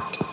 you